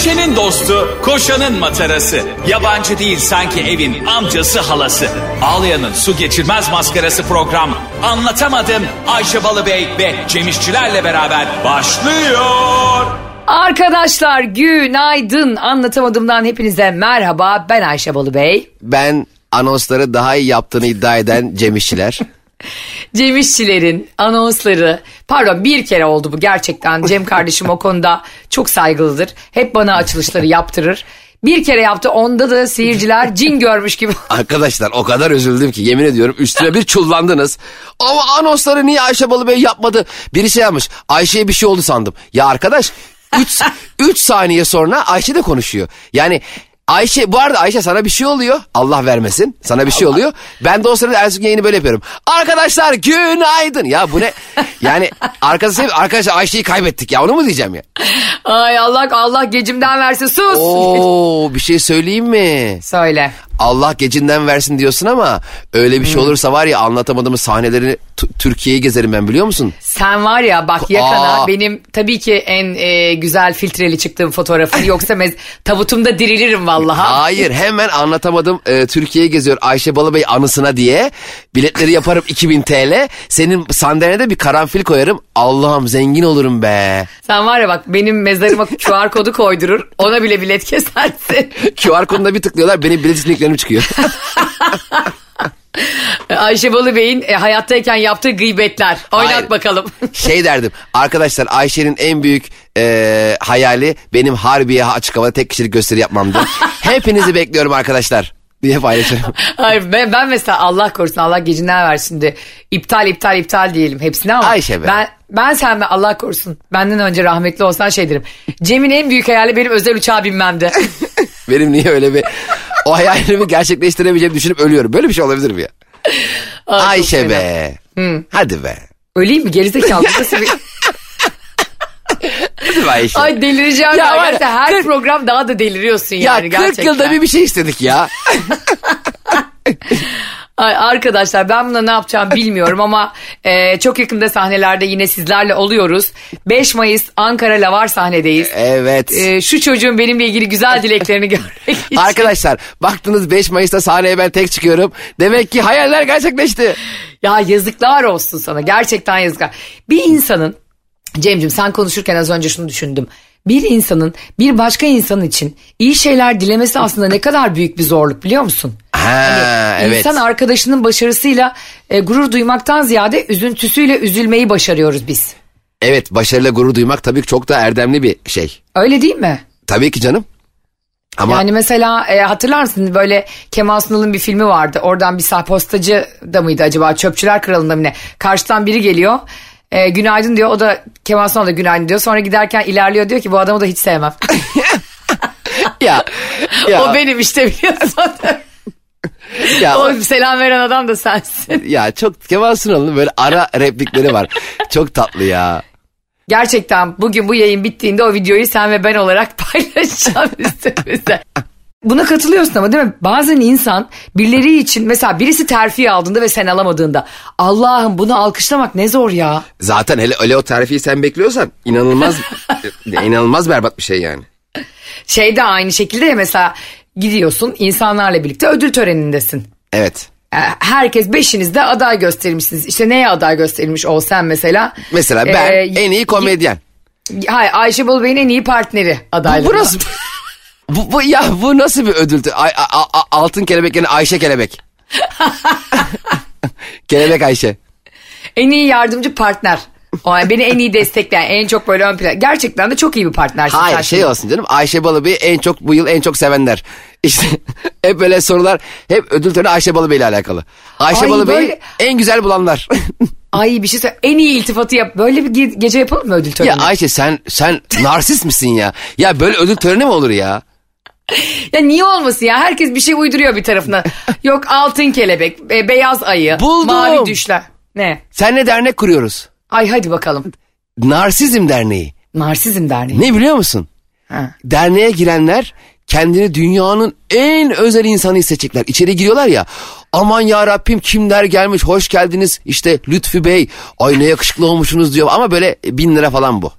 Ayşe'nin dostu, koşanın matarası. Yabancı değil sanki evin amcası halası. Ağlayan'ın su geçirmez maskarası program. Anlatamadım Ayşe Balıbey ve Cemişçilerle beraber başlıyor. Arkadaşlar günaydın. Anlatamadığımdan hepinize merhaba. Ben Ayşe Balıbey. Ben anonsları daha iyi yaptığını iddia eden Cem İşçiler. Cem İşçilerin anonsları pardon bir kere oldu bu gerçekten Cem kardeşim o konuda çok saygılıdır. Hep bana açılışları yaptırır. Bir kere yaptı onda da seyirciler cin görmüş gibi. Arkadaşlar o kadar üzüldüm ki yemin ediyorum üstüne bir çullandınız. Ama anonsları niye Ayşe Balıbey yapmadı? Biri şey yapmış Ayşe'ye bir şey oldu sandım. Ya arkadaş 3 saniye sonra Ayşe de konuşuyor. Yani Ayşe bu arada Ayşe sana bir şey oluyor. Allah vermesin. Sana bir şey Allah. oluyor. Ben de o sırada Erzurum yayını böyle yapıyorum. Arkadaşlar günaydın. Ya bu ne? Yani arkadaşlar, arkadaşlar Ayşe'yi kaybettik ya onu mu diyeceğim ya? Ay Allah Allah gecimden versin sus. Oo bir şey söyleyeyim mi? Söyle. Allah gecinden versin diyorsun ama öyle bir şey hmm. olursa var ya anlatamadığımız sahnelerini Türkiye'yi gezerim ben biliyor musun? Sen var ya bak yakana Aa. benim tabii ki en e, güzel filtreli çıktığım fotoğrafın yoksa mez, tabutumda dirilirim vallahi. Hayır hemen anlatamadım e, Türkiye'yi geziyor Ayşe Balıbey anısına diye biletleri yaparım 2000 TL senin sandalyede bir karanfil koyarım Allah'ım zengin olurum be. Sen var ya bak benim mezarıma QR kodu koydurur ona bile bilet kesersin. QR koduna bir tıklıyorlar benim bilet isimliklerim çıkıyor. Ayşe Balı Bey'in e, hayattayken yaptığı gıybetler. Oynat Hayır. bakalım. şey derdim. Arkadaşlar Ayşe'nin en büyük e, hayali benim Harbiye açık havada tek kişilik gösteri yapmamdı. Hepinizi bekliyorum arkadaşlar diye paylaşırım. Hayır ben, ben mesela Allah korusun Allah gecinden versin de iptal iptal iptal diyelim hepsine ama Ayşe be. ben ben sen mi Allah korusun benden önce rahmetli olsan şey derim. Cem'in en büyük hayali benim özel uçağa binmemdi. benim niye öyle bir o hayalimi gerçekleştiremeyeceğimi düşünüp ölüyorum. Böyle bir şey olabilir mi ya? Aa, Ayşe be. Hı. Hadi be. Öleyim mi gerizekalı? Nasıl bir... Hadi be Ayşe. Ay delireceğim ya. ya. Her 40... program daha da deliriyorsun ya yani 40 gerçekten. yılda bir bir şey istedik ya. Ay arkadaşlar ben buna ne yapacağım bilmiyorum ama e, çok yakında sahnelerde yine sizlerle oluyoruz. 5 Mayıs Ankara Lavar sahnedeyiz. Evet. E, şu çocuğun benimle ilgili güzel dileklerini görmek için. Arkadaşlar baktınız 5 Mayıs'ta sahneye ben tek çıkıyorum. Demek ki hayaller gerçekleşti. Ya yazıklar olsun sana gerçekten yazıklar. Bir insanın Cemcim sen konuşurken az önce şunu düşündüm bir insanın bir başka insan için iyi şeyler dilemesi aslında ne kadar büyük bir zorluk biliyor musun? Ha, hani evet. İnsan arkadaşının başarısıyla e, gurur duymaktan ziyade üzüntüsüyle üzülmeyi başarıyoruz biz. Evet başarıyla gurur duymak tabii çok da erdemli bir şey. Öyle değil mi? Tabii ki canım. Ama... Yani mesela e, hatırlar mısın böyle Kemal Sunal'ın bir filmi vardı. Oradan bir sağ postacı da mıydı acaba Çöpçüler Kralı'nda mı ne? Karşıdan biri geliyor e, günaydın diyor. O da Kemal Sunal da günaydın diyor. Sonra giderken ilerliyor diyor ki bu adamı da hiç sevmem. ya, ya. O benim işte biliyorsun. ya, o selam veren adam da sensin. Ya çok Kemal Sunal'ın böyle ara replikleri var. çok tatlı ya. Gerçekten bugün bu yayın bittiğinde o videoyu sen ve ben olarak paylaşacağım üstümüze. Buna katılıyorsun ama değil mi? Bazen insan birileri için mesela birisi terfi aldığında ve sen alamadığında Allah'ım bunu alkışlamak ne zor ya. Zaten hele, hele o terfiyi sen bekliyorsan inanılmaz inanılmaz berbat bir şey yani. Şey de aynı şekilde ya mesela gidiyorsun insanlarla birlikte ödül törenindesin. Evet. E, herkes beşinizde aday göstermişsiniz. İşte neye aday gösterilmiş ol sen mesela? Mesela ben ee, en iyi komedyen. Hayır Ayşe Bolu en iyi partneri adaylığı. Bu, burası bu, bu ya bu nasıl bir ödül? Ay, a, a, altın kelebek yani Ayşe kelebek. kelebek Ayşe. En iyi yardımcı partner. O yani beni en iyi destekleyen, en çok böyle ön plan. Gerçekten de çok iyi bir partnersin. Hayır karşında. şey olsun canım. Ayşe Balıbey'i en çok bu yıl en çok sevenler. İşte hep böyle sorular hep ödül töreni Ayşe Balıbey ile alakalı. Ayşe Ay, Balıbey'i böyle... en güzel bulanlar. Ay bir şey söyle. En iyi iltifatı yap. Böyle bir ge- gece yapalım mı ödül töreni? Ya Ayşe sen sen narsist misin ya? Ya böyle ödül töreni mi olur ya? Ya niye olmasın ya? Herkes bir şey uyduruyor bir tarafına. Yok altın kelebek, e, beyaz ayı, Buldum. mavi düşler. Ne? Senle dernek kuruyoruz. Ay hadi bakalım. Narsizm Derneği. Narsizm Derneği. Ne biliyor musun? Ha. Derneğe girenler kendini dünyanın en özel insanı hissedecekler. İçeri giriyorlar ya. Aman ya Rabbim kimler gelmiş hoş geldiniz işte Lütfü Bey ay ne yakışıklı olmuşsunuz diyor ama böyle bin lira falan bu.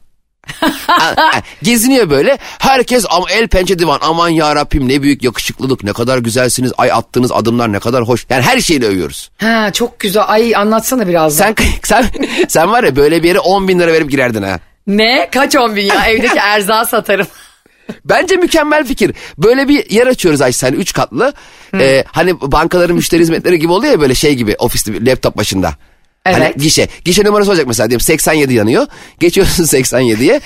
Geziniyor böyle. Herkes ama el pençe divan. Aman ya Rabbim ne büyük yakışıklılık. Ne kadar güzelsiniz. Ay attığınız adımlar ne kadar hoş. Yani her şeyle övüyoruz. Ha çok güzel. Ay anlatsana biraz. Sen sen sen var ya böyle bir yere 10 bin lira verip girerdin ha. Ne? Kaç on bin ya? Evdeki erzağı satarım. Bence mükemmel fikir. Böyle bir yer açıyoruz Ayşe hani üç katlı. Ee, hani bankaların müşteri hizmetleri gibi oluyor ya böyle şey gibi ofiste laptop başında. Hani Evet. gişe. Gişe numarası olacak mesela diyelim 87 yanıyor. Geçiyorsun 87'ye.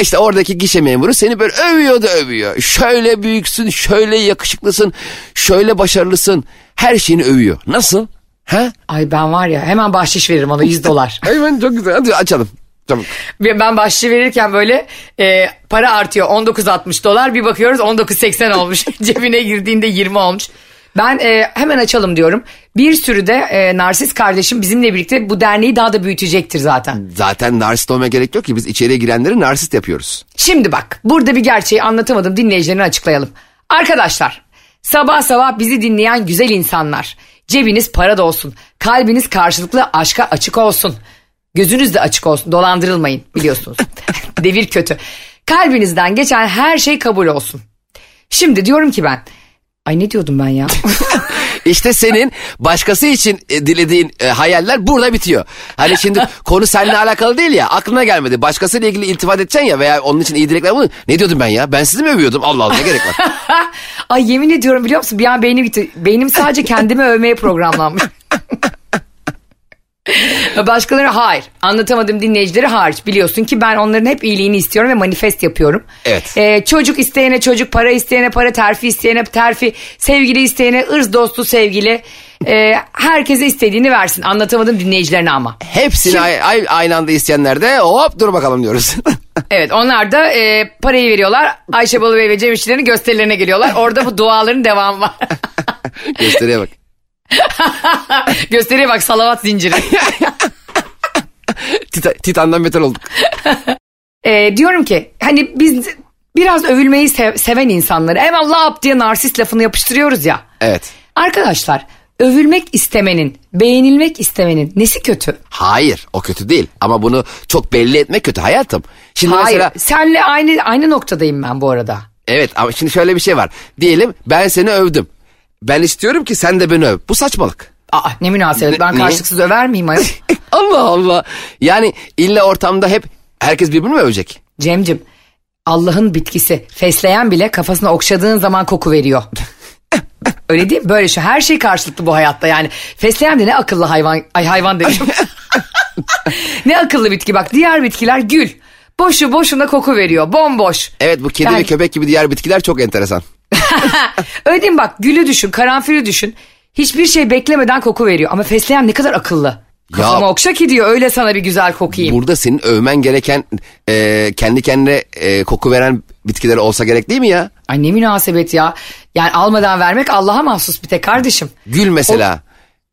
işte oradaki gişe memuru seni böyle övüyor da övüyor. Şöyle büyüksün, şöyle yakışıklısın, şöyle başarılısın. Her şeyini övüyor. Nasıl? Ha? Ay ben var ya hemen bahşiş veririm ona 100 dolar. Hayvan çok güzel. Hadi açalım. Ve ben bahşiş verirken böyle e, para artıyor 19.60 dolar bir bakıyoruz 19.80 olmuş. Cebine girdiğinde 20 olmuş. Ben e, hemen açalım diyorum. Bir sürü de e, narsist kardeşim bizimle birlikte bu derneği daha da büyütecektir zaten. Zaten narsist olmaya gerek yok ki. Biz içeriye girenleri narsist yapıyoruz. Şimdi bak burada bir gerçeği anlatamadım dinleyicilerine açıklayalım. Arkadaşlar sabah sabah bizi dinleyen güzel insanlar. Cebiniz para da olsun. Kalbiniz karşılıklı aşka açık olsun. Gözünüz de açık olsun. Dolandırılmayın biliyorsunuz. Devir kötü. Kalbinizden geçen her şey kabul olsun. Şimdi diyorum ki ben. Ay ne diyordum ben ya? İşte senin başkası için e, dilediğin e, hayaller burada bitiyor. Hani şimdi konu seninle alakalı değil ya aklına gelmedi. Başkasıyla ilgili iltifat edeceksin ya veya onun için iyi dilekler bunu. Ne diyordum ben ya? Ben sizi mi övüyordum? Allah Allah ne gerek var? Ay yemin ediyorum biliyor musun? Bir an beynim gitti. Beynim sadece kendimi övmeye programlanmış. Başkaları hayır. Anlatamadım dinleyicileri hariç. Biliyorsun ki ben onların hep iyiliğini istiyorum ve manifest yapıyorum. Evet. Ee, çocuk isteyene çocuk, para isteyene para, terfi isteyene terfi, sevgili isteyene ırz dostu sevgili. Ee, herkese istediğini versin. Anlatamadım dinleyicilerine ama. Hepsini ay- aynı anda isteyenler de hop dur bakalım diyoruz. Evet onlar da e, parayı veriyorlar. Ayşe Balıbey ve Cem İşçilerin gösterilerine geliyorlar. Orada bu duaların devamı var. Gösteriye bak. Gösteriye bak salavat zinciri. Tita- Titan'dan beter olduk. Ee, diyorum ki hani biz biraz övülmeyi sev- seven insanları lap diye narsist lafını yapıştırıyoruz ya. Evet. Arkadaşlar övülmek istemenin, beğenilmek istemenin nesi kötü? Hayır o kötü değil ama bunu çok belli etmek kötü hayatım. Şimdi Hayır, mesela senle aynı aynı noktadayım ben bu arada. evet ama şimdi şöyle bir şey var. Diyelim ben seni övdüm. Ben istiyorum ki sen de beni öv. Bu saçmalık. Aa ne münasebet ben karşılıksız över miyim ayol? Allah Allah. Yani illa ortamda hep herkes birbirini mi övecek? Cemcim Allah'ın bitkisi fesleğen bile kafasına okşadığın zaman koku veriyor. Öyle değil mi? Böyle şu her şey karşılıklı bu hayatta yani. Fesleğen de ne akıllı hayvan, ay hayvan dedim. ne akıllı bitki bak diğer bitkiler gül. Boşu boşuna koku veriyor bomboş. Evet bu kedi Ben- ve köpek gibi diğer bitkiler çok enteresan. Öyle değil mi bak gülü düşün karanfili düşün. Hiçbir şey beklemeden koku veriyor ama fesleğen ne kadar akıllı. Kafama okşa ki diyor öyle sana bir güzel kokayım. Burada senin övmen gereken e, kendi kendine e, koku veren bitkiler olsa gerek değil mi ya? Ay ne münasebet ya. Yani almadan vermek Allah'a mahsus bir tek kardeşim. Gül mesela.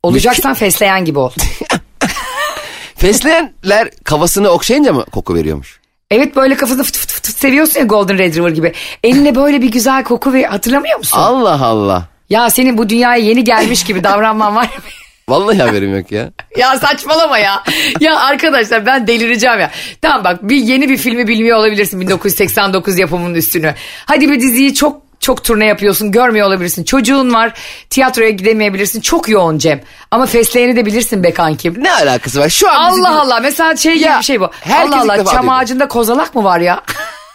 Olacaksan fesleğen gibi ol. Fesleğenler kafasını okşayınca mı koku veriyormuş? Evet böyle kafasını fıt fıt fıt seviyorsun ya Golden Retriever gibi. Eline böyle bir güzel koku ve hatırlamıyor musun? Allah Allah. Ya senin bu dünyaya yeni gelmiş gibi davranman var ya. Vallahi haberim yok ya. ya saçmalama ya. Ya arkadaşlar ben delireceğim ya. Tamam bak bir yeni bir filmi bilmiyor olabilirsin 1989 yapımının üstünü. Hadi bir diziyi çok çok turne yapıyorsun görmüyor olabilirsin. Çocuğun var tiyatroya gidemeyebilirsin. Çok yoğun Cem. Ama fesleğeni de bilirsin be kankim. Ne alakası var? Şu an Allah Allah mesela şey gibi Ya, bir şey bu. Allah Allah çam ağacında kozalak mı var ya?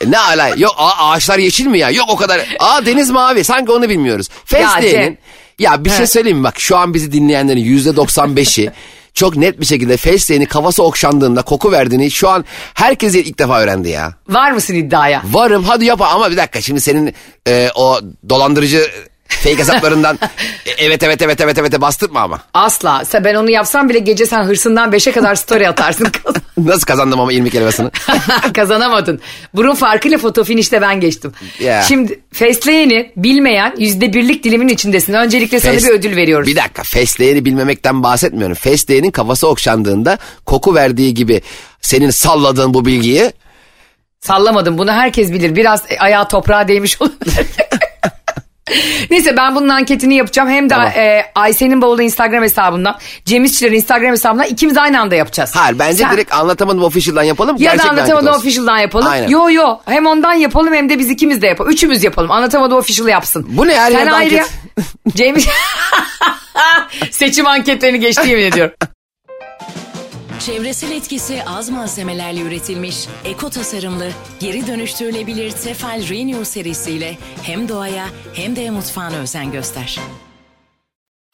E, Ne ala? Yok ağaçlar yeşil mi ya? Yok o kadar. Aa deniz mavi. Sanki onu bilmiyoruz. Fesleğenin. Ya, bir şey söyleyeyim mi? Bak şu an bizi dinleyenlerin yüzde 95'i çok net bir şekilde fesleğeni kafası okşandığında koku verdiğini şu an herkes ilk defa öğrendi ya. Var mısın iddiaya? Varım hadi yap ama bir dakika şimdi senin e, o dolandırıcı fake hesaplarından e, evet evet evet evet evet bastırma ama. Asla. Sen ben onu yapsam bile gece sen hırsından beşe kadar story atarsın. Nasıl kazandım ama 20 kelimesini? Kazanamadın. Burun farkıyla foto finişte ben geçtim. Ya. Şimdi fesleğeni bilmeyen yüzde birlik dilimin içindesin. Öncelikle sana Fes- bir ödül veriyoruz. Bir dakika fesleğeni bilmemekten bahsetmiyorum. Fesleğenin kafası okşandığında koku verdiği gibi senin salladığın bu bilgiyi Sallamadım bunu herkes bilir. Biraz ayağı toprağa değmiş olabilir. Neyse ben bunun anketini yapacağım. Hem de Tamam. e, Ayşe'nin bavulu Instagram hesabından, Cem İşçilerin Instagram hesabından ikimiz aynı anda yapacağız. Hayır bence Sen- direkt anlatamadım official'dan yapalım. Ya da anlatamadım official'dan yapalım. Aynen. Yo yo hem ondan yapalım hem de biz ikimiz de yapalım. Üçümüz yapalım. Anlatamadım official yapsın. Bu ne her Sen ayrı anket? Cem Seçim anketlerini geçti yemin ediyorum. Çevresel etkisi az malzemelerle üretilmiş, eko tasarımlı, geri dönüştürülebilir Tefal Renew serisiyle hem doğaya hem de mutfağına özen göster.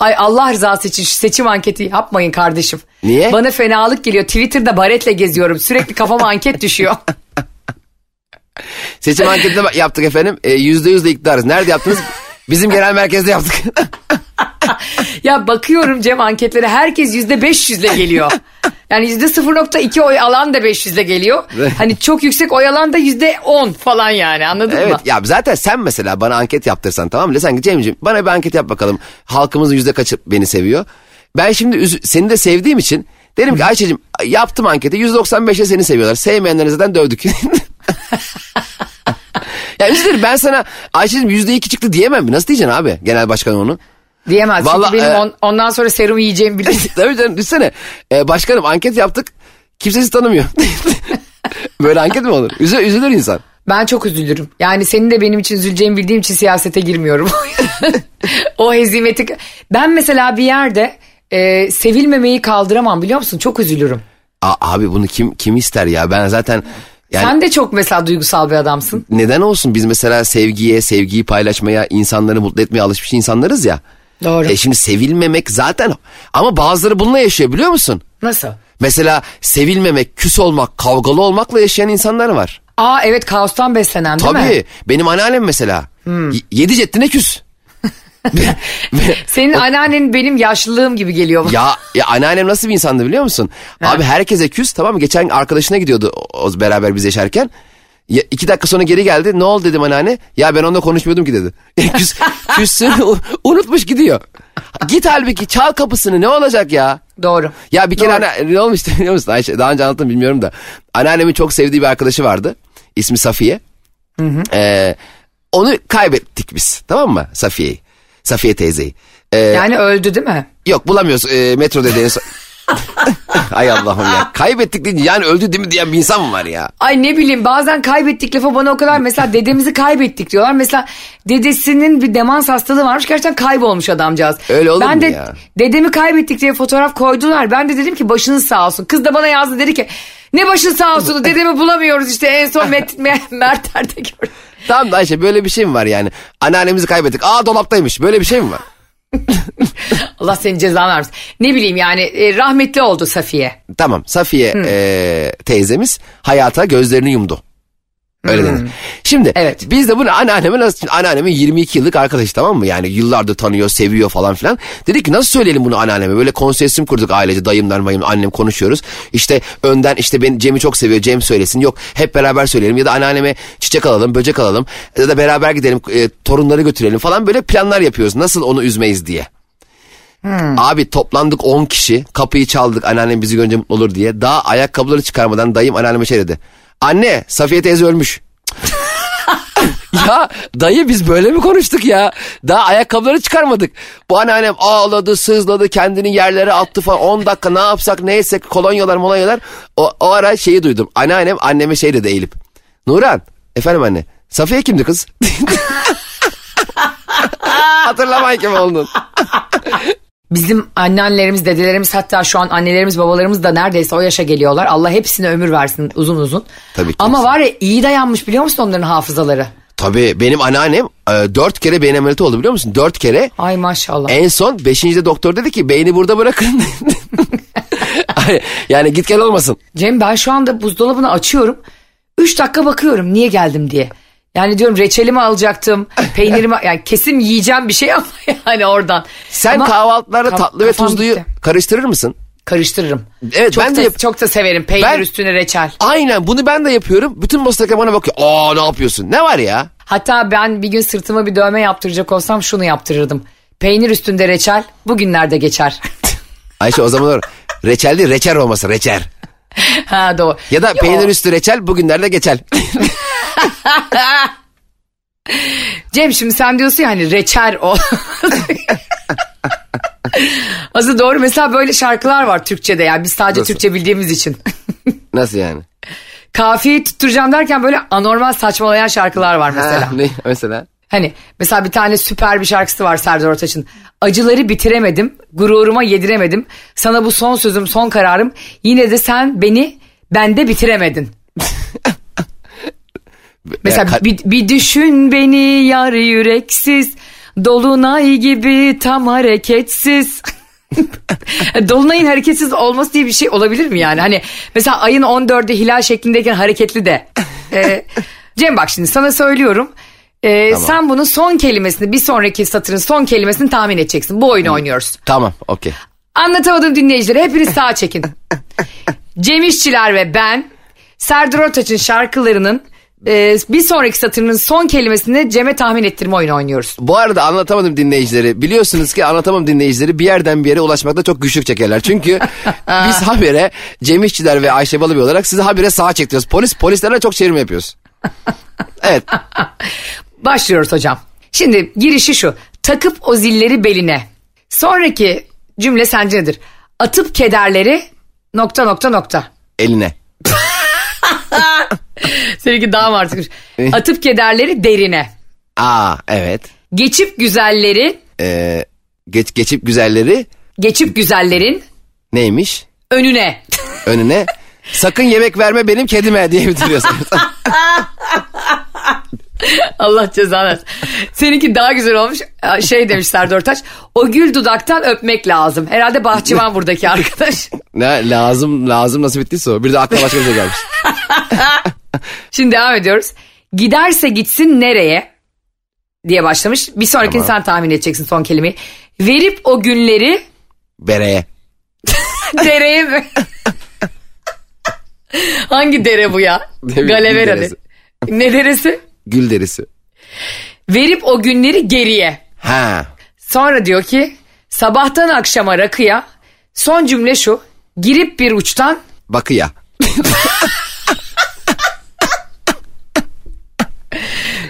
Ay Allah rızası için şu seçim anketi yapmayın kardeşim. Niye? Bana fenalık geliyor. Twitter'da baretle geziyorum. Sürekli kafama anket düşüyor. Seçim anketini yaptık efendim. E, Yüzde yüz de iktidarız. Nerede yaptınız? Bizim genel merkezde yaptık. ya bakıyorum Cem anketlere herkes yüzde beş yüzle geliyor. Yani yüzde 0.2 oy alan da 500'le geliyor. Hani çok yüksek oy alan da yüzde 10 falan yani anladın evet mı? ya zaten sen mesela bana anket yaptırsan tamam mı? Ki Cem'ciğim bana bir anket yap bakalım. Halkımızın yüzde kaçı beni seviyor. Ben şimdi seni de sevdiğim için derim ki Ayşe'cim yaptım anketi yüzde 95'e seni seviyorlar. Sevmeyenleri zaten dövdük. ya üzülürüm ben sana Ayşe'cim yüzde iki çıktı diyemem. Nasıl diyeceksin abi genel başkan onu? Diyemez. Vallahi, Çünkü benim e- on- ondan sonra serum yiyeceğimi bilirim. Tabii canım düşsene. Ee, başkanım anket yaptık. Kimse sizi tanımıyor. Böyle anket mi olur? Üzü- üzülür insan. Ben çok üzülürüm. Yani senin de benim için üzüleceğimi bildiğim için siyasete girmiyorum. o hezimeti... Ben mesela bir yerde e, sevilmemeyi kaldıramam biliyor musun? Çok üzülürüm. Aa, abi bunu kim kim ister ya? Ben zaten yani Sen de çok mesela duygusal bir adamsın. neden olsun biz mesela sevgiye, sevgiyi paylaşmaya, insanları mutlu etmeye alışmış insanlarız ya. Doğru. E şimdi sevilmemek zaten ama bazıları bununla yaşıyor biliyor musun? Nasıl? Mesela sevilmemek, küs olmak, kavgalı olmakla yaşayan insanlar var. Aa evet kaostan beslenen değil mi? Hmm. Tabii. Benim anneannem mesela. y- Yedi ceddine küs. Senin anneannen benim yaşlılığım gibi geliyor. ya, ya anneannem nasıl bir insandı biliyor musun? Abi herkese küs tamam mı? Geçen arkadaşına gidiyordu o, o beraber biz yaşarken. Ya, iki dakika sonra geri geldi. Ne oldu dedim anneanne. Ya ben onunla konuşmuyordum ki dedi. Küs, küssün unutmuş gidiyor. Git halbuki çal kapısını ne olacak ya? Doğru. Ya bir kere Doğru. anne, ne olmuştu biliyor musun Ayşe? Daha önce anlattım bilmiyorum da. Anneannemin çok sevdiği bir arkadaşı vardı. İsmi Safiye. Ee, onu kaybettik biz tamam mı Safiye'yi? Safiye teyzeyi. Ee, Yani öldü değil mi? Yok bulamıyoruz e, metro dediğini. Ay Allah'ım ya. Kaybettik deyince yani öldü değil mi diyen bir insan mı var ya? Ay ne bileyim bazen kaybettik lafı bana o kadar mesela dedemizi kaybettik diyorlar. Mesela dedesinin bir demans hastalığı varmış gerçekten kaybolmuş adamcağız. Öyle olur ben mu de ya? dedemi kaybettik diye fotoğraf koydular. Ben de dedim ki başınız sağ olsun. Kız da bana yazdı dedi ki ne başın sağ olsun dedemi bulamıyoruz işte en son Met, Mert Er'de gördüm. Tamam da Ayşe böyle bir şey mi var yani? Anneannemizi kaybettik. Aa dolaptaymış. Böyle bir şey mi var? Allah senin cezanı vermesin. Ne bileyim yani e, rahmetli oldu Safiye. Tamam Safiye e, teyzemiz hayata gözlerini yumdu. Öyle denir. Şimdi Evet. biz de bunu anneanneme nasıl anneannemin 22 yıllık arkadaşı tamam mı? Yani yıllardır tanıyor, seviyor falan filan. Dedik ki nasıl söyleyelim bunu anneanneme? Böyle konsesim kurduk ailece dayımlar mayım annem konuşuyoruz. İşte önden işte ben Cem'i çok seviyor Cem söylesin. Yok hep beraber söyleyelim ya da anneanneme çiçek alalım, böcek alalım ya da beraber gidelim e, torunları götürelim falan böyle planlar yapıyoruz. Nasıl onu üzmeyiz diye. Abi toplandık 10 kişi kapıyı çaldık anneannem bizi görünce mutlu olur diye. Daha ayakkabıları çıkarmadan dayım anneanneme şey dedi. Anne Safiye teyze ölmüş. ya dayı biz böyle mi konuştuk ya? Daha ayakkabıları çıkarmadık. Bu anneannem ağladı sızladı kendini yerlere attı falan 10 dakika ne yapsak ne etsek kolonyalar molonyalar. O, o ara şeyi duydum. Anneannem anneme şey dedi eğilip. Nuran efendim anne Safiye kimdi kız? Hatırlamayın kim oldun. Bizim anneannelerimiz, dedelerimiz hatta şu an annelerimiz, babalarımız da neredeyse o yaşa geliyorlar. Allah hepsine ömür versin uzun uzun. Tabii ki. Ama var ya iyi dayanmış biliyor musun onların hafızaları? Tabii benim anneannem e, dört kere beyin ameliyatı oldu biliyor musun? Dört kere. Ay maşallah. En son beşinci doktor dedi ki beyni burada bırakın. Yani git gel olmasın. Cem ben şu anda buzdolabını açıyorum. Üç dakika bakıyorum niye geldim diye. Yani diyorum reçelimi alacaktım, peynirimi yani kesin yiyeceğim bir şey ama yani oradan. Sen Ama kahvaltılarda kaf- tatlı ve tuzluyu gitti. karıştırır mısın? karıştırırım. Evet, çok ben da, de yap- çok da severim peynir Ben- üstüne reçel. Aynen bunu ben de yapıyorum. Bütün Mustafa bana bakıyor. Aa ne yapıyorsun? Ne var ya? Hatta ben bir gün sırtıma bir dövme yaptıracak olsam şunu yaptırırdım. Peynir üstünde reçel bugünlerde geçer. Ayşe o zaman olur. Reçel olması reçer. ha doğru. Ya da Yo. peynir üstü reçel bugünlerde geçer. Cem şimdi sen diyorsun ya hani reçer o. Aslında doğru mesela böyle şarkılar var Türkçe'de yani biz sadece Nasıl? Türkçe bildiğimiz için. Nasıl yani? Kafiyeyi tutturacağım derken böyle anormal saçmalayan şarkılar var mesela. Ha, ne mesela? Hani mesela bir tane süper bir şarkısı var Serdar Ortaç'ın. Acıları bitiremedim, gururuma yediremedim. Sana bu son sözüm, son kararım. Yine de sen beni bende bitiremedin. Mesela ka- bir, bir düşün beni yar yüreksiz. Dolunay gibi tam hareketsiz. Dolunayın hareketsiz olması diye bir şey olabilir mi yani? Hani mesela ayın 14'ü hilal şeklindeyken hareketli de. Ee, Cem bak şimdi sana söylüyorum. Ee, Tamam. Sen bunun son kelimesini bir sonraki satırın son kelimesini tahmin edeceksin. Bu oyunu oynuyoruz. Tamam okey. Anlatamadım dinleyicilere hepiniz sağa çekin. Cem İşçiler ve ben Serdar Ortaç'ın şarkılarının e, bir sonraki satırının son kelimesini Cem'e tahmin ettirme oyunu oynuyoruz. Bu arada anlatamadım dinleyicileri. Biliyorsunuz ki anlatamam dinleyicileri bir yerden bir yere ulaşmakta çok güçlük çekerler. Çünkü biz habire Cem İşçiler ve Ayşe Balıbey olarak sizi habire sağa çektiriyoruz. Polis polislerle çok çevirme yapıyoruz. Evet. Başlıyoruz hocam. Şimdi girişi şu. Takıp o zilleri beline. Sonraki cümle sence nedir? Atıp kederleri nokta nokta nokta. Eline. Seninki daha mı artık? Atıp kederleri derine. Aa evet. Geçip güzelleri, Ee, geç, geçip güzelleri geçip güzellerin neymiş? önüne. Önüne. Sakın yemek verme benim kedime diye bitiriyorsun. Allah cezanı versin. Seninki daha güzel olmuş. Şey demiş Serdar Ortaç. O gül dudaktan öpmek lazım. Herhalde bahçıvan buradaki arkadaş. ne lazım lazım nasıl bittiyse o. Bir de akla başka bir şey gelmiş. Şimdi devam ediyoruz. Giderse gitsin nereye? diye başlamış. Bir sonrakini Tamam. sen tahmin edeceksin son kelimeyi. Verip o günleri Bereye. dereye mi? Hangi dere bu ya? De. Ne deresi? Gül derisi. Verip o günleri geriye. Ha. Sonra diyor ki sabahtan akşama rakıya son cümle şu. Girip bir uçtan Bakıya.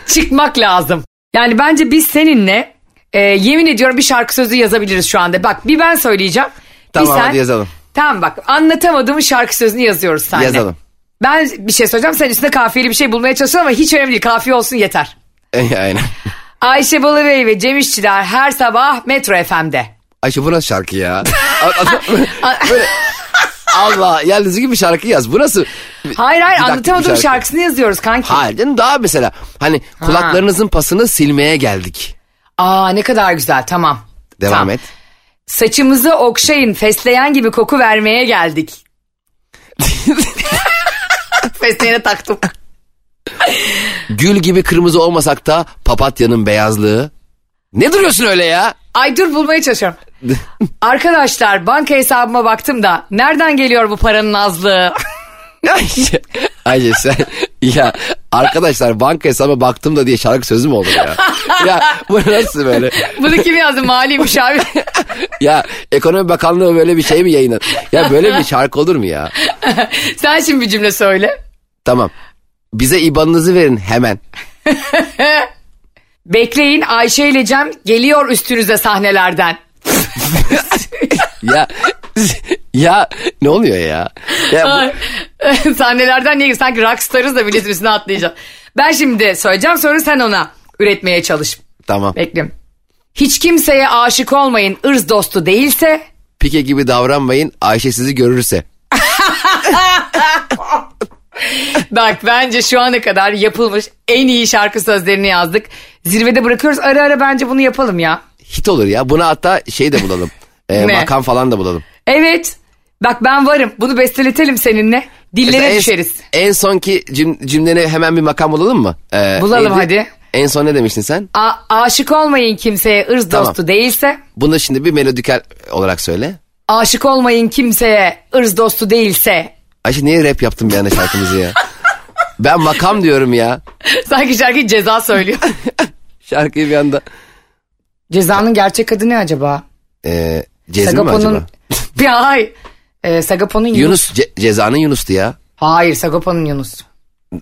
çıkmak lazım. Yani bence biz seninle e, yemin ediyorum bir şarkı sözü yazabiliriz şu anda. Bak bir ben söyleyeceğim. bir Tamam sen- hadi yazalım. Tamam bak anlatamadığım şarkı sözünü yazıyoruz seninle. Yazalım. Ben bir şey söyleyeceğim sen üstüne kafiyeli bir şey bulmaya çalışıyorsun ama hiç önemli değil kafiye olsun yeter. Aynen. Ayşe Balıbey ve Cem İşçiler her sabah Metro FM'de. Ayşe bu nasıl şarkı ya? Böyle Allah yalnız gibi bir şarkı yaz. Bu nasıl? Hayır hayır anlatamadığım şarkı. şarkısını yazıyoruz kanki. Hayır canım daha mesela hani kulaklarınızın pasını silmeye geldik. Aa ne kadar güzel tamam. Devam Tamam. et. Saçımızı okşayın fesleğen gibi koku vermeye geldik. Fesleğene taktım. Gül gibi kırmızı olmasak da papatyanın beyazlığı. Ne duruyorsun öyle ya? Ay dur bulmaya çalışıyorum. Arkadaşlar banka hesabıma baktım da nereden geliyor bu paranın azlığı? Ayşe, Ayşe sen ya arkadaşlar banka hesabıma baktım da diye şarkı sözü mü olur ya? ya bu nasıl böyle? Bunu kim yazdı? Mali müşavir. Ya ekonomi bakanlığı böyle bir şey mi yayınladı? Ya böyle bir şarkı olur mu ya? Sen şimdi bir cümle söyle. Tamam. Bize IBAN'ınızı verin hemen. Bekleyin Ayşe ile Cem geliyor üstünüze sahnelerden. Ya ya ne oluyor ya? ya bu- Sahnelerden niye? Sanki rockstarız da milletin üstüne atlayacağım. Ben şimdi söyleyeceğim sonra sen ona üretmeye çalış. tamam. Bekliyorum. Hiç kimseye aşık olmayın ırz dostu değilse Pike gibi davranmayın Ayşe sizi görürse. Bak bence şu ana kadar yapılmış en iyi şarkı sözlerini yazdık. Zirvede bırakıyoruz. Ara ara bence bunu yapalım ya. Hit olur ya. Buna hatta şey de bulalım. Ne? makam falan da bulalım. Evet. Bak ben varım. Bunu besteletelim seninle. Dillere Mesela en, düşeriz. En sonki cüm, cümlene hemen bir makam bulalım mı? Ee, Bulalım hadi. En son ne demiştin sen? A- aşık olmayın kimseye ırz Tamam. dostu değilse. Bunu şimdi bir melodikel olarak söyle. Aşık olmayın kimseye ırz dostu değilse. Ayşe niye rap yaptın bir anda şarkımızı ya? ben makam diyorum ya. Sanki şarkıyı ceza söylüyor. Şarkıyı bir anda. Cezanın gerçek adı ne acaba? Ee, Cezmi mi acaba? Bir ay. Ee, Sagapo'nun Yunus. Yunus. Ce- cezanın Yunus'tu ya. Hayır Sagapo'nun Yunus.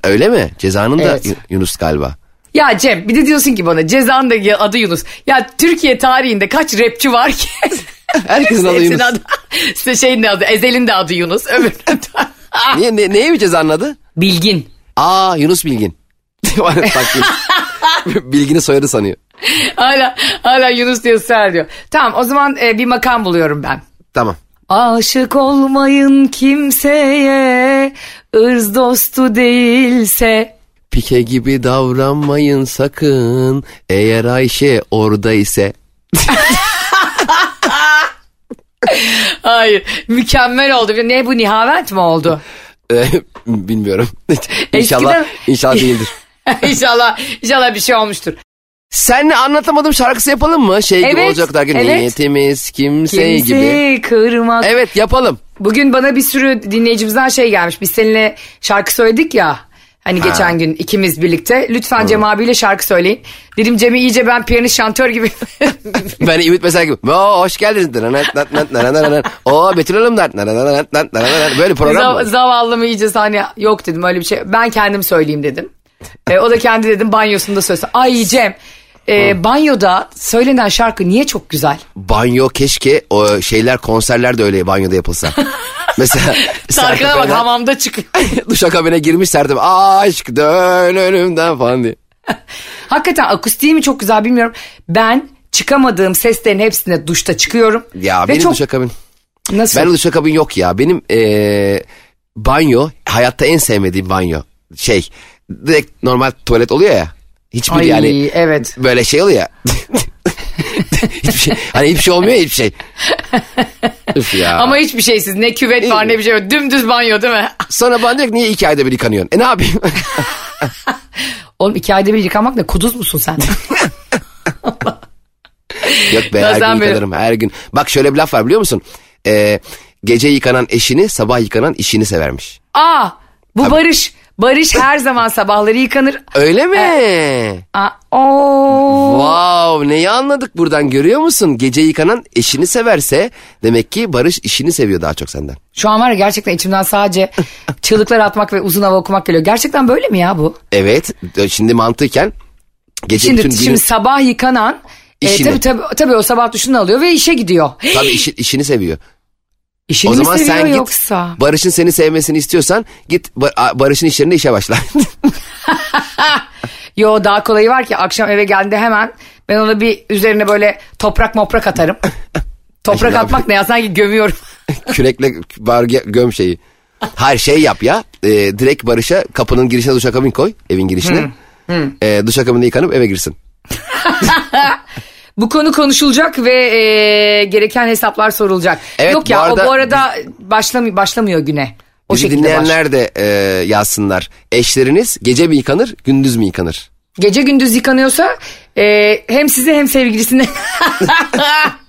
Öyle mi? Cezanın Evet. da Yu- Yunus galiba. Ya Cem bir de diyorsun ki bana cezanın da adı Yunus. Ya Türkiye tarihinde kaç rapçi var ki? Herkesin adı Yunus. adı- İşte şeyin de adı Ezel'in de adı Yunus. Öbürünün Niye, ne, neye mi cezanın adı? Bilgin. Aa Yunus Bilgin. Bilgin'i soyadı sanıyor. Hala, hala Yunus diye ısrar ediyor. Tamam o zaman e, bir makam buluyorum ben. Tamam. Aşık olmayın kimseye, ırz dostu değilse. Pike gibi davranmayın sakın. Eğer Ayşe orada ise. Hayır mükemmel oldu. Ne bu nihavent mi oldu? Ee, Bilmiyorum. inşallah, Eskiden- inşallah değildir. inşallah, inşallah bir şey olmuştur. Senle anlatamadım şarkısı yapalım mı? Şey gibi Evet, olacak derken evet. niyetimiz kimse gibi. Kimseyi kırmak. Evet yapalım. Bugün bana bir sürü dinleyicimizden şey gelmiş. Biz seninle şarkı söyledik ya. Hani geçen gün ikimiz birlikte. Lütfen Cem abiyle şarkı söyleyin. Dedim Cem'i iyice ben piyanist şantör gibi. Ben Ümit mesela gibi. Oo, hoş geldiniz. Oo Betül Hanım da. Böyle program mı? zavallı mı iyice sahne yok dedim öyle bir şey. Ben kendim söyleyeyim dedim. E, o da kendi dedim banyosunda söylesin. Ay Cem e, banyoda söylenen şarkı niye çok güzel? Banyo keşke o şeyler konserler de öyle banyoda yapılsa. Mesela Sarkana bak hamamda çıkıyor. Duşakabine girmiş Sertab. Aşk dön önümden falan diye. Hakikaten akustiği mi çok güzel bilmiyorum. Ben çıkamadığım seslerin hepsine duşta çıkıyorum. Ya Ve benim çok duşakabin. nasıl? Ben duşakabin yok ya. Benim eee, banyo hayatta en sevmediğim banyo. Şey direkt normal tuvalet oluyor ya. Hiçbir Ay yani evet. böyle şey oluyor ya. hiçbir şey, hani hiçbir şey olmuyor ya hiçbir şey. Üf ya. Ama hiçbir şeysiz ne küvet var İyi. ne bir şey yok. Dümdüz banyo değil mi? Sonra bana diyor ki niye iki ayda bir yıkanıyorsun? E ne yapayım? Oğlum iki ayda bir yıkamak ne kuduz musun sen? Yok be her Bazen gün yıkanırım her gün. Bak şöyle bir laf var biliyor musun? Ee, gece yıkanan eşini sabah yıkanan işini severmiş. Aa bu Barış. Barış her zaman sabahları yıkanır. Öyle mi? Aa, oo. Wow neyi anladık buradan görüyor musun? Gece yıkanan eşini severse demek ki Barış işini seviyor daha çok senden. Şu an var ya gerçekten içimden sadece çığlıklar atmak ve uzun hava okumak geliyor. Gerçekten böyle mi ya bu? Evet şimdi mantıken gece Şimdi, bütün günü şimdi sabah yıkanan e, tabii, tabii, tabii o sabah duşunu alıyor ve işe gidiyor. tabii işi- işini seviyor. İşini o zaman sen git yoksa? Barış'ın seni sevmesini istiyorsan git Ba- Barış'ın iş yerinde işe başla. Yo daha kolayı var ki akşam eve geldiğinde hemen ben ona bir üzerine böyle toprak moprak atarım. Toprak atmak ne ya sanki gömüyorum. Kürekle bar göm şeyi. Her şey yap ya. Ee, direkt Barış'a kapının girişine duşakabin koy. Evin girişine. Ee, duşakabinde yıkanıp eve girsin. Bu konu konuşulacak ve e, gereken hesaplar sorulacak. Evet, Yok bu ya arada o bu arada başlamıyor, başlamıyor güne. O Bizi şekilde baş. dinleyenler de e, yazsınlar. Eşleriniz gece mi yıkanır, gündüz mü yıkanır? Gece gündüz yıkanıyorsa e, hem sizi hem sevgilisini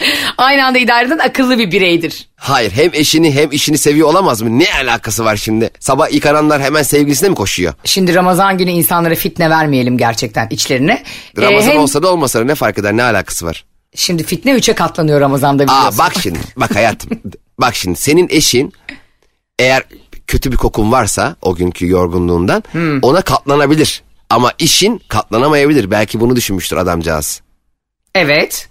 aynı anda idare eden akıllı bir bireydir. Hayır hem eşini hem işini seviyor olamaz mı? Ne alakası var şimdi? Sabah yıkananlar hemen sevgilisine mi koşuyor? Şimdi Ramazan günü insanlara fitne vermeyelim gerçekten içlerine. E, Ramazan hem- olsa da olmasa da ne fark eder ne alakası var? Şimdi fitne üçe katlanıyor Ramazan'da biliyorsun. Aa bak şimdi bak hayatım bak şimdi senin eşin eğer kötü bir kokun varsa o günkü yorgunluğundan Hmm. ona katlanabilir. Ama işin katlanamayabilir. Belki bunu düşünmüştür adamcağız. Evet.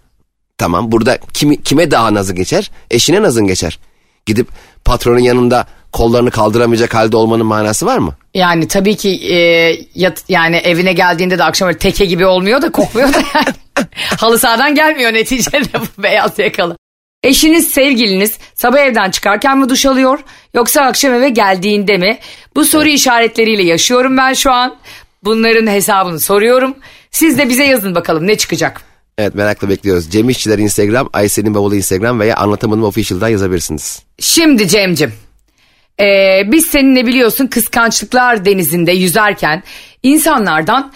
Tamam burada kimi, kime daha nazı geçer? Eşine nazın geçer. Gidip patronun yanında kollarını kaldıramayacak halde olmanın manası var mı? Yani tabii ki e, yat, yani evine geldiğinde de akşam öyle teke gibi olmuyor da kokmuyor da yani. Halı sahadan gelmiyor neticede bu beyaz yakalı. Eşiniz, sevgiliniz sabah evden çıkarken mi duş alıyor yoksa akşam eve geldiğinde mi? Bu soru işaretleriyle yaşıyorum ben şu an. Bunların hesabını soruyorum. Siz de bize yazın bakalım ne çıkacak. Evet merakla bekliyoruz. Cem İşçiler Instagram, Aysel'in bavulu Instagram veya Anlatamadım Official'dan yazabilirsiniz. Şimdi Cem'cim e, biz seninle biliyorsun kıskançlıklar denizinde yüzerken insanlardan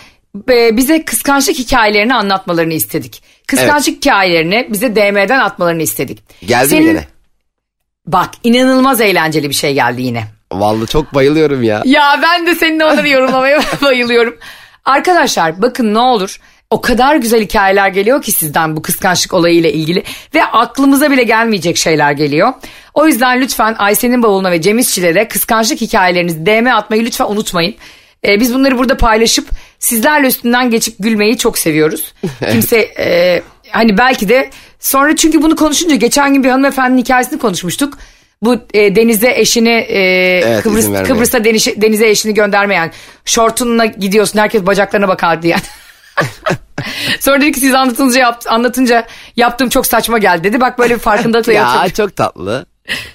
e, bize kıskançlık hikayelerini anlatmalarını istedik. Kıskançlık hikayelerini bize DM'den atmalarını istedik. Geldi Senin- mi gene? Bak inanılmaz eğlenceli bir şey geldi yine. Vallahi çok bayılıyorum ya. Ya ben de seninle onları yorumlamaya bayılıyorum. Arkadaşlar bakın ne olur o kadar güzel hikayeler geliyor ki sizden bu kıskançlık olayıyla ilgili ve aklımıza bile gelmeyecek şeyler geliyor. O yüzden lütfen Ayşe'nin bavuluna ve Cem İşçilere kıskançlık hikayelerinizi DM atmayı lütfen unutmayın. Ee, biz bunları burada paylaşıp sizlerle üstünden geçip gülmeyi çok seviyoruz. Kimse e, hani belki de sonra çünkü bunu konuşunca geçen gün bir hanımefendinin hikayesini konuşmuştuk. Bu e, denize eşini e, Kıbrıs, izin vermeyen. Kıbrıs'ta denize, denize eşini göndermeyen şortunla gidiyorsun herkes bacaklarına bakar diye. Sonra dedi ki siz anlatınca, yapt, anlatınca yaptığım çok saçma geldi dedi. Bak böyle bir farkındalıkla Ya yapıyorum. çok tatlı.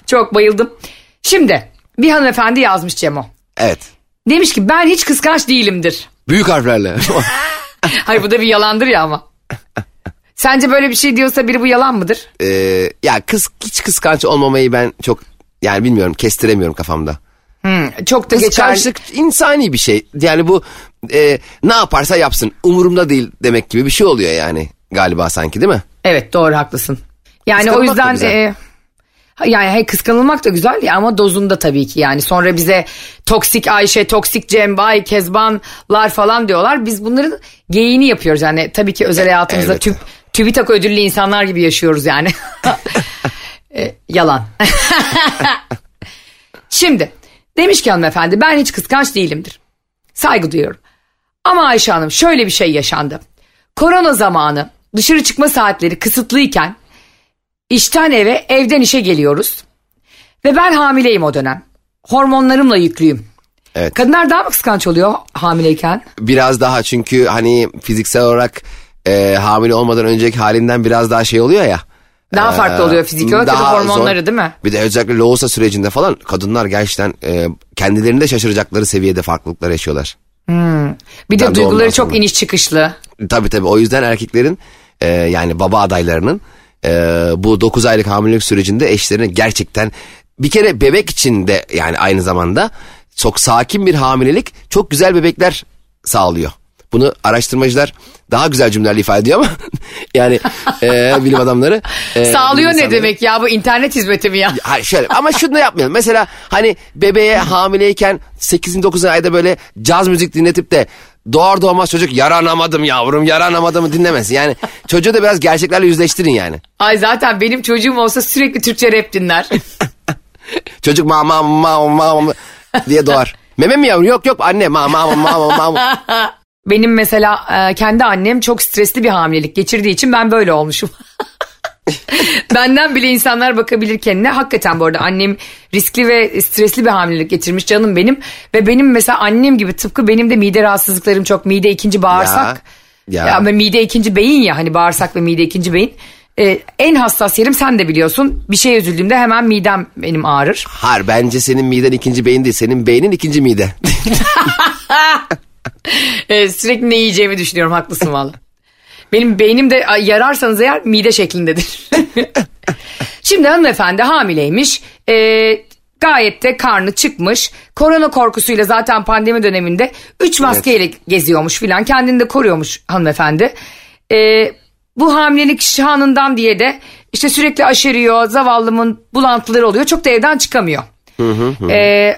Çok bayıldım. Şimdi bir hanımefendi yazmış Cemo. Evet. Demiş ki ben hiç kıskanç değilimdir. Büyük harflerle. Hayır bu da bir yalandır ya ama. Sence böyle bir şey diyorsa biri bu yalan mıdır? Ee, ya kız hiç kıskanç olmamayı ben çok yani bilmiyorum kestiremiyorum kafamda. Çok da geçer. Kıskançlık insani bir şey. Yani bu e, ne yaparsa yapsın umurumda değil demek gibi bir şey oluyor yani galiba sanki değil mi? Evet doğru haklısın. Yani o Kıskanılmak yüzden e, yani hey, kıskanılmak da güzel ya ama dozunda tabii ki yani sonra bize toksik Ayşe, toksik Cem, Bay, Kezbanlar falan diyorlar. Biz bunların geyiğini yapıyoruz yani tabii ki özel hayatımızda evet. tüp, TÜBİTAK ödüllü insanlar gibi yaşıyoruz yani. E, yalan. Şimdi demiş ki hanımefendi ben hiç kıskanç değilimdir. Saygı duyuyorum. Ama Ayşe Hanım şöyle bir şey yaşandı. Korona zamanı dışarı çıkma saatleri kısıtlıyken işten eve evden işe geliyoruz. Ve ben hamileyim o dönem. Hormonlarımla yüklüyüm. Evet. Kadınlar daha mı kıskanç oluyor hamileyken? Biraz daha çünkü hani fiziksel olarak e, hamile olmadan önceki halinden biraz daha şey oluyor ya. Daha Ee, farklı oluyor fizik olarak ya da daha hormonları zor. değil mi? Bir de özellikle loğusa sürecinde falan kadınlar gerçekten e, kendilerini de şaşıracakları seviyede farklılıklar yaşıyorlar. Bir de Tabii duyguları çok iniş çıkışlı. Tabii tabii o yüzden erkeklerin e, yani baba adaylarının e, bu 9 aylık hamilelik sürecinde eşlerine gerçekten bir kere bebek için de yani aynı zamanda çok sakin bir hamilelik çok güzel bebekler sağlıyor. Bunu araştırmacılar daha güzel cümlelerle ifade ediyor ama yani e, bilim adamları. e, Sağlıyor bilim ne demek ya bu internet hizmeti mi ya? Hayır şöyle ama şunu da yapmayalım. Mesela hani bebeğe hamileyken 8. 9. ayda böyle caz müzik dinletip de doğar doğmaz çocuk yaranamadım yavrum yaranamadım dinlemesin. Yani çocuğu da biraz gerçeklerle yüzleştirin yani. Ay zaten benim çocuğum olsa sürekli Türkçe rap dinler. Çocuk ma ma ma ma ma diye doğar. Meme mi yavrum? Yok yok anne ma ma ma ma ma. Benim mesela e, kendi annem çok stresli bir hamilelik geçirdiği için ben böyle olmuşum. Benden bile insanlar bakabilir kendine. Hakikaten bu arada annem riskli ve stresli bir hamilelik geçirmiş canım benim. Ve benim mesela annem gibi tıpkı benim de mide rahatsızlıklarım çok. Mide ikinci bağırsak. Ya, Ya. ya. Ama mide ikinci beyin ya hani bağırsak ve mide ikinci beyin. E, en hassas yerim sen de biliyorsun. Bir şey üzüldüğümde hemen midem benim ağrır. Hayır bence senin miden ikinci beyin değil. Senin beynin ikinci mide. E, sürekli ne yiyeceğimi düşünüyorum haklısın valla. Benim beynim de yararsanız eğer mide şeklindedir. Şimdi hanımefendi hamileymiş. E, gayet de karnı çıkmış. Korona korkusuyla zaten pandemi döneminde 3 maskeyle geziyormuş filan. Kendini de koruyormuş hanımefendi. E, bu hamilelik şanından diye de işte sürekli aşeriyor. Zavallımın bulantıları oluyor. Çok da evden çıkamıyor. E,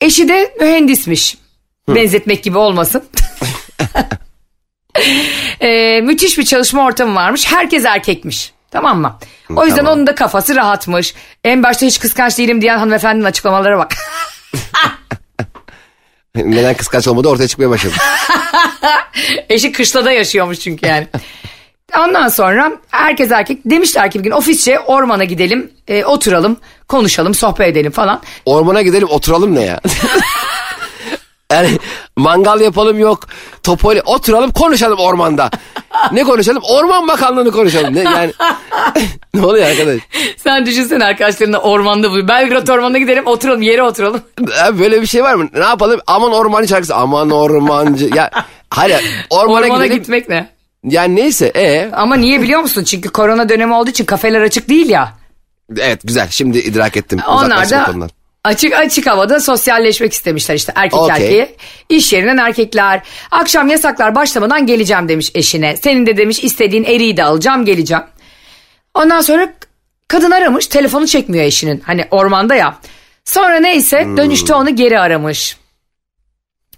eşi de mühendismiş. Benzetmek gibi olmasın. Ee, müthiş bir çalışma ortamı varmış. Herkes erkekmiş. Tamam mı? O yüzden Tamam. onun da kafası rahatmış. En başta hiç kıskanç değilim diyen hanımefendinin açıklamalara bak. Neden kıskanç olmadı ortaya çıkmaya başladı. Eşi kışlada yaşıyormuş çünkü yani. Ondan sonra herkes erkek demişler ki bir gün ofisçe ormana gidelim, e, oturalım, konuşalım, sohbet edelim falan. Ormana gidelim oturalım ne ya? Yani mangal yapalım yok. Topoli oturalım konuşalım ormanda. Ne konuşalım? Orman Bakanlığı'nı konuşalım. Ne yani? ne oluyor arkadaş? Sen düşünsene arkadaşlarınla ormanda bu. Belgrad ormanına gidelim, oturalım, yere oturalım. Ya Böyle bir şey var mı? Ne yapalım? Aman ormancı şarkısı. Aman ormancı. Ya hayır ormana, Ormana gidelim. gitmek ne? Yani neyse e Ama niye biliyor musun? Çünkü korona dönemi olduğu için kafeler açık değil ya. evet güzel. Şimdi idrak ettim. Onlar da. Açık açık havada sosyalleşmek istemişler işte erkek Okey. erkeğe. İş yerinden erkekler. Akşam yasaklar başlamadan geleceğim demiş eşine. Senin de demiş istediğin eriği de alacağım geleceğim. Ondan sonra kadın aramış telefonu çekmiyor eşinin. Hani ormanda ya. Sonra neyse dönüşte onu geri aramış.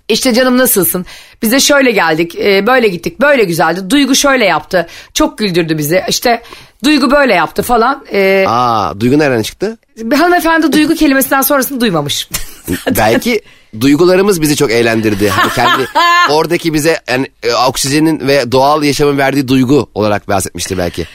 İşte canım nasılsın? Bize şöyle geldik, e, böyle gittik, böyle güzeldi. Duygu şöyle yaptı, çok güldürdü bizi. İşte Duygu böyle yaptı falan. E, Aa Duygu nereden çıktı? hanımefendi duygu kelimesinden sonrasını duymamış. Belki duygularımız bizi çok eğlendirdi. Hani kendi oradaki bize yani e, oksijenin ve doğal yaşamın verdiği duygu olarak bahsetmişti belki.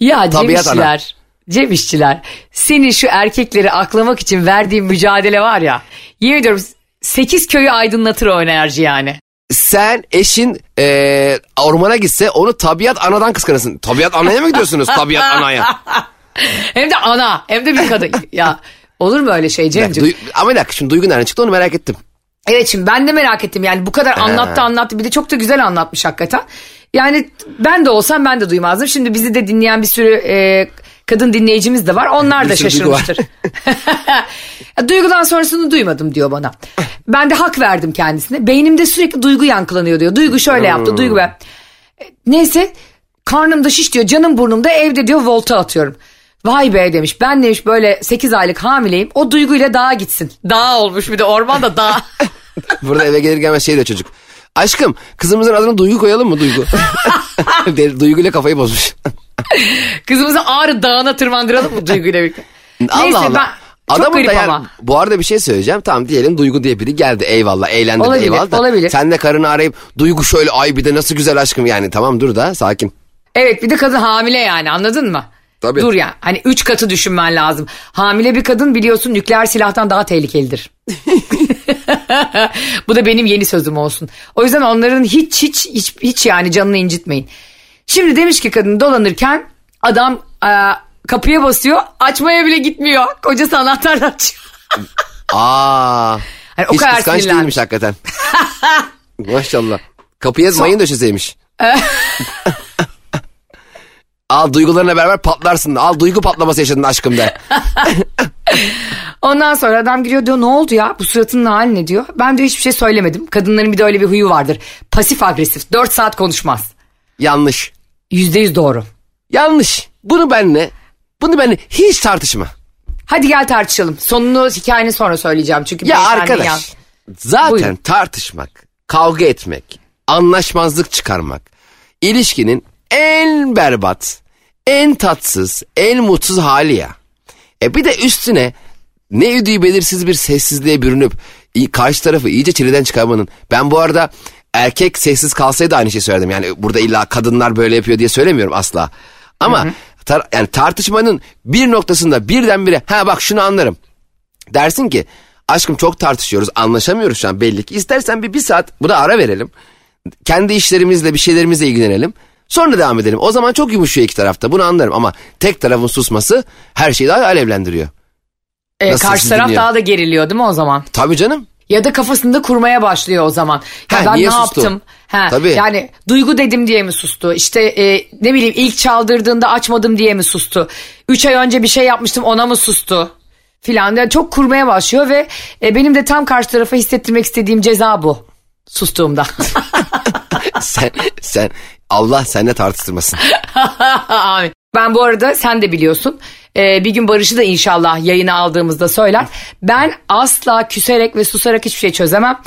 Ya Cem Tabiat ana. İşçiler, Cem İşçiler, senin şu erkekleri aklamak için verdiğin mücadele var ya, yemin ediyorum 8 köyü aydınlatır o enerji yani. Sen eşin e, ormana gitse onu tabiat anadan kıskanırsın. Tabiat anaya mı gidiyorsunuz tabiat anaya? Hem de ana, hem de bir kadın. ya olur mu öyle şey Cem'ciğim? duy- ama bir dakika şimdi duygu nereden çıktı onu merak ettim. Evet şimdi ben de merak ettim yani bu kadar anlattı anlattı bir de çok da güzel anlatmış hakikaten. Yani ben de olsam ben de duymazdım. Şimdi bizi de dinleyen bir sürü e, kadın dinleyicimiz de var. Onlar da şaşırmıştır. Duygudan sonrasını duymadım diyor bana. Ben de hak verdim kendisine. Beynimde sürekli duygu yankılanıyor diyor. Duygu şöyle yaptı, duygu ben. E, Neyse karnımda şiş diyor, canım burnumda evde diyor volta atıyorum. Vay be demiş ben demiş böyle 8 aylık hamileyim o duyguyla dağa gitsin. Dağ olmuş bir de ormanda dağ. Burada eve gelir gelmez şey diyor çocuk. Aşkım kızımızın adını Duygu koyalım mı Duygu? Duyguyla kafayı bozmuş. Kızımızı Ağrı Dağı'na tırmandıralım mı duyguyla birlikte? Neyse Allah Allah. ben Adamın da yani, ama. bu arada bir şey söyleyeceğim. Tamam diyelim Duygu diye biri geldi eyvallah eğlendirdi Olabilir, eyvallah da. olabilir. Sen de karını arayıp Duygu şöyle ay bir de nasıl güzel aşkım yani tamam dur da sakin. Evet bir de kadın hamile yani anladın mı? Tabii. Dur yani hani üç katı düşünmen lazım. Hamile bir kadın biliyorsun nükleer silahtan daha tehlikelidir. Bu da benim yeni sözüm olsun. O yüzden onların hiç hiç hiç, hiç yani canını incitmeyin. Şimdi demiş ki kadın dolanırken adam e, kapıya basıyor açmaya bile gitmiyor. Kocası anahtarla açıyor. Aa. Hani o hiç kadar kıskanç sinirlenmiş. değilmiş hakikaten. Maşallah. Kapıya mayın döşeseymiş. Al duygularına beraber patlarsın. Al duygu patlaması yaşadın aşkım der. Ondan sonra adam giriyor diyor ne oldu ya bu suratının hali ne diyor. Ben diyor hiçbir şey söylemedim. Kadınların bir de öyle bir huyu vardır. Pasif agresif 4 saat konuşmaz. Yanlış. Yüzde yüz doğru. Yanlış. Bunu benle, bunu benle hiç tartışma. Hadi gel tartışalım. Sonunu hikayenin sonra söyleyeceğim. Çünkü Ya arkadaş yan- zaten Buyurun. tartışmak, kavga etmek, anlaşmazlık çıkarmak ilişkinin en berbat, en tatsız, en mutsuz hali ya. E bir de üstüne ne ödüğü belirsiz bir sessizliğe bürünüp karşı tarafı iyice çileden çıkarmanın. Ben bu arada erkek sessiz kalsaydı aynı şeyi söylerdim. Yani burada illa kadınlar böyle yapıyor diye söylemiyorum asla. Ama tar- yani tartışmanın bir noktasında birdenbire ha bak şunu anlarım. Dersin ki aşkım çok tartışıyoruz anlaşamıyoruz şu an belli ki. İstersen bir, bir saat buna ara verelim. Kendi işlerimizle bir şeylerimizle ilgilenelim. Sonra devam edelim. O zaman çok yumuşuyor iki tarafta bunu anlarım ama tek tarafın susması her şeyi daha alevlendiriyor. E, Nasıl karşı taraf dinliyor? daha da geriliyor değil mi o zaman? Tabii canım. Ya da kafasında kurmaya başlıyor o zaman. Ya Ha, ben niye ne sustu? yaptım? Ha, Tabii. Yani duygu dedim diye mi sustu? İşte e, ne bileyim ilk çaldırdığında açmadım diye mi sustu? Üç ay önce bir şey yapmıştım ona mı sustu? Filan Yani çok kurmaya başlıyor ve e, benim de tam karşı tarafa hissettirmek istediğim ceza bu. Sustuğumda. sen, sen Allah seninle tartıştırmasın. Amin. Ben bu arada sen de biliyorsun. E, bir gün Barış'ı da inşallah yayına aldığımızda söyler. Ben asla küserek ve susarak hiçbir şey çözemem.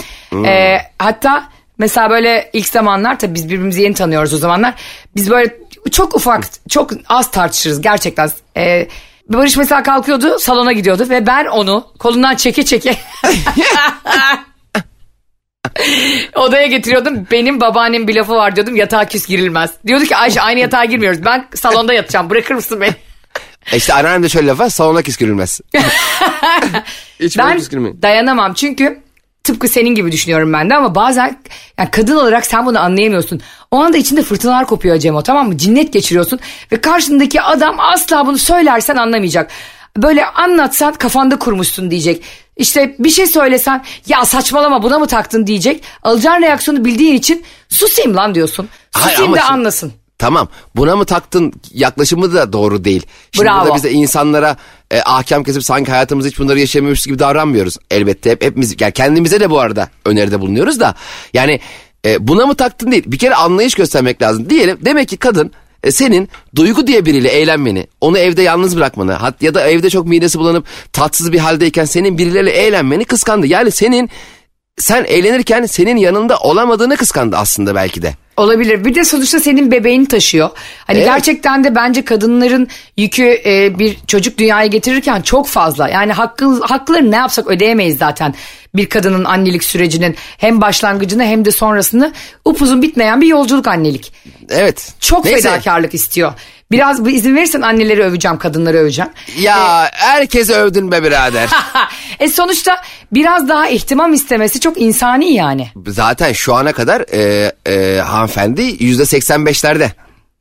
E, hatta mesela böyle ilk zamanlar tabii biz birbirimizi yeni tanıyoruz o zamanlar. Biz böyle çok ufak çok az tartışırız gerçekten. E, Barış mesela kalkıyordu salona gidiyordu ve ben onu kolundan çeke çeke Odaya getiriyordum. Benim babaannem bir lafı var diyordum. Yatağa küs girilmez. Diyordu ki Ayşe aynı yatağa girmiyoruz. Ben salonda yatacağım. Bırakır mısın beni? E işte anneannem de şöyle laf var salona küskürülmez. Hiç Ben küskürmeyin. dayanamam. Çünkü tıpkı senin gibi düşünüyorum ben de ama bazen yani kadın olarak sen bunu anlayamıyorsun. O anda içinde fırtınalar kopuyor Cemo tamam mı? Cinnet geçiriyorsun ve karşındaki adam asla bunu söylersen anlamayacak. Böyle anlatsan kafanda kurmuşsun diyecek. İşte bir şey söylesen ya saçmalama buna mı taktın diyecek. Alacağın reaksiyonu bildiğin için susayım lan diyorsun. Hayır, Susayım ama da şimdi- anlasın. Tamam buna mı taktın yaklaşımı da doğru değil. Şimdi Bravo. burada biz de insanlara e, ahkam kesip sanki hayatımızda hiç bunları yaşamıyormuş gibi davranmıyoruz. Elbette hep, hepimiz yani kendimize de bu arada öneride bulunuyoruz da. Yani e, buna mı taktın değil bir kere anlayış göstermek lazım. Diyelim demek ki kadın e, senin duygu diye biriyle eğlenmeni, onu evde yalnız bırakmanı hat, ya da evde çok midesi bulanıp tatsız bir haldeyken senin birileriyle eğlenmeni kıskandı. Yani senin sen eğlenirken senin yanında olamadığını kıskandı aslında belki de. Olabilir. Bir de sonuçta senin bebeğini taşıyor. Hani Evet. gerçekten de bence kadınların yükü e, bir çocuk dünyaya getirirken çok fazla. Yani hakkı, hakları ne yapsak ödeyemeyiz zaten. Bir kadının annelik sürecinin hem başlangıcını hem de sonrasını upuzun bitmeyen bir yolculuk annelik. Evet. Çok Neyse. fedakarlık istiyor. Biraz bir izin verirsen anneleri öveceğim, kadınları öveceğim. Ya herkese övdün be birader. e sonuçta biraz daha ihtimam istemesi çok insani yani. Zaten şu ana kadar e, e, hanımefendi yüzde 85'lerde.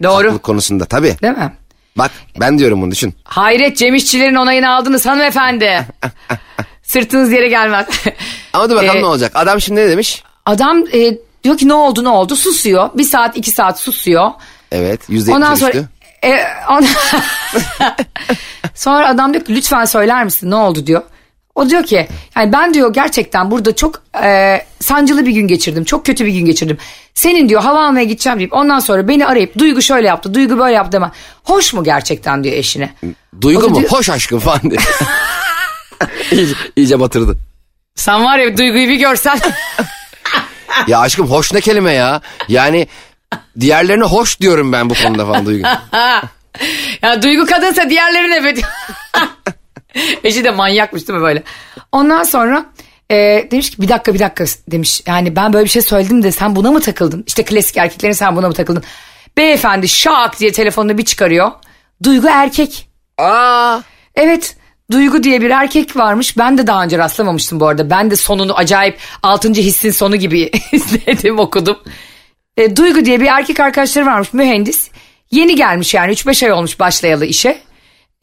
Doğru. Haklılık konusunda tabii. Değil mi? Bak ben diyorum bunu düşün. Hayret Cem İşçilerin onayını aldınız hanımefendi. Sırtınız yere gelmez. Ama dur bakalım Ee, ne olacak. Adam şimdi ne demiş? Adam e, diyor ki ne oldu ne oldu susuyor. Bir saat iki saat susuyor. Evet yüzde Ondan sonra... düştü. E, on- sonra adam diyor ki lütfen söyler misin ne oldu diyor. O diyor ki yani ben diyor gerçekten burada çok e, sancılı bir gün geçirdim. Çok kötü bir gün geçirdim. Senin diyor hava almaya gideceğim deyip ondan sonra beni arayıp Duygu şöyle yaptı, Duygu böyle yaptı deme. Hoş mu gerçekten diyor eşine. Duygu mu? diyor- Hoş aşkım falan diye. iyice, iyice batırdı. Sen var ya Duygu'yu bir görsen. Ya aşkım hoş ne kelime ya? Yani diğerlerine hoş diyorum ben bu konuda falan Duygu. ya Duygu kadınsa diğerleri ne be? Eşi de manyakmış değil mi böyle? Ondan sonra e, demiş ki bir dakika bir dakika demiş. Yani ben böyle bir şey söyledim de sen buna mı takıldın? İşte klasik erkeklerin sen buna mı takıldın? Beyefendi şak diye telefonunu bir çıkarıyor. Duygu erkek. Aa, Evet Duygu diye bir erkek varmış. Ben de daha önce rastlamamıştım bu arada. Ben de sonunu acayip 6. hissin sonu gibi izledim okudum. E, Duygu diye bir erkek arkadaşları varmış mühendis. Yeni gelmiş yani 3-5 ay olmuş başlayalı işe.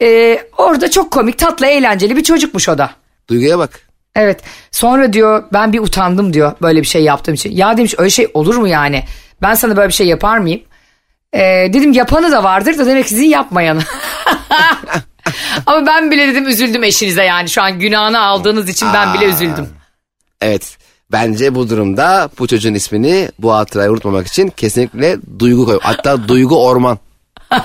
E, orada çok komik tatlı eğlenceli bir çocukmuş o da. Duygu'ya bak. Evet sonra diyor ben bir utandım diyor böyle bir şey yaptığım için. Ya demiş öyle şey olur mu yani? Ben sana böyle bir şey yapar mıyım? E, dedim yapanı da vardır da demek sizin yapmayanı. Ama ben bile dedim üzüldüm eşinize yani şu an günahını aldığınız için ben bile üzüldüm. Evet. Bence bu durumda bu çocuğun ismini bu hatırayı unutmamak için kesinlikle Duygu koy. Hatta Duygu Orman.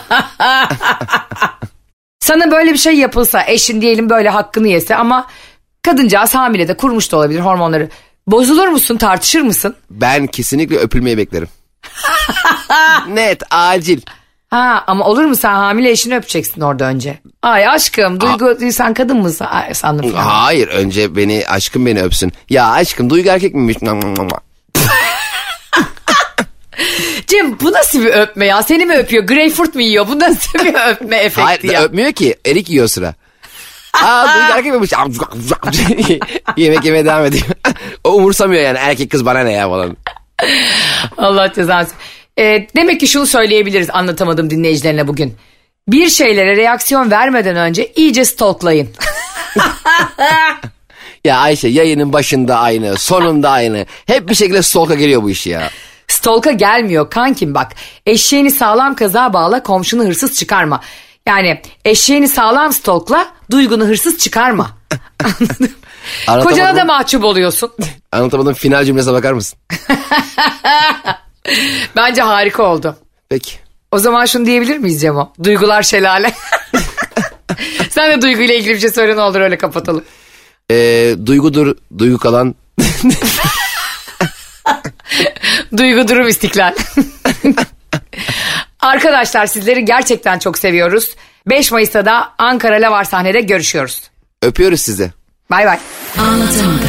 Sana böyle bir şey yapılsa eşin diyelim böyle hakkını yese ama kadıncağız hamile de kurmuş da olabilir hormonları. Bozulur musun tartışır mısın? Ben kesinlikle öpülmeyi beklerim. Net, acil. Ha ama olur mu sen hamile eşini öpeceksin orada önce. Ay aşkım Duygu sen kadın mısın? Ay, sandım falan. Hayır önce beni aşkım beni öpsün. Ya aşkım Duygu erkek miymiş? Cem bu nasıl bir öpme ya? Seni mi öpüyor? Greyfurt mu yiyor? Bu nasıl bir öpme efekti Hayır ya? öpmüyor ki. Erik yiyor sıra. Aa Duygu erkek miymiş? Yemek yemeye devam ediyor. o umursamıyor yani erkek kız bana ne ya falan. Allah cezanı. Ee, demek ki şunu söyleyebiliriz anlatamadım dinleyicilerine bugün. Bir şeylere reaksiyon vermeden önce iyice stalklayın. Ya Ayşe yayının başında aynı, sonunda aynı. Hep bir şekilde stalk'a geliyor bu iş ya. Stalk'a gelmiyor kankim bak. Eşeğini sağlam kaza bağla komşunu hırsız çıkarma. Yani eşeğini sağlam stalkla duygunu hırsız çıkarma. Kocana da mahcup oluyorsun. Anlatamadım final cümlesine bakar mısın? Bence harika oldu. Peki. O zaman şunu diyebilir miyiz Cemo? Duygular şelale. Sen de duyguyla ilgili bir şey söyle ne olur öyle kapatalım. Ee, duygudur, duygu kalan. Duygu durum istiklal. Arkadaşlar sizleri gerçekten çok seviyoruz. 5 Mayıs'ta da Ankara Lavar sahnede görüşüyoruz. Öpüyoruz sizi. Bay bay. Anlatamadım.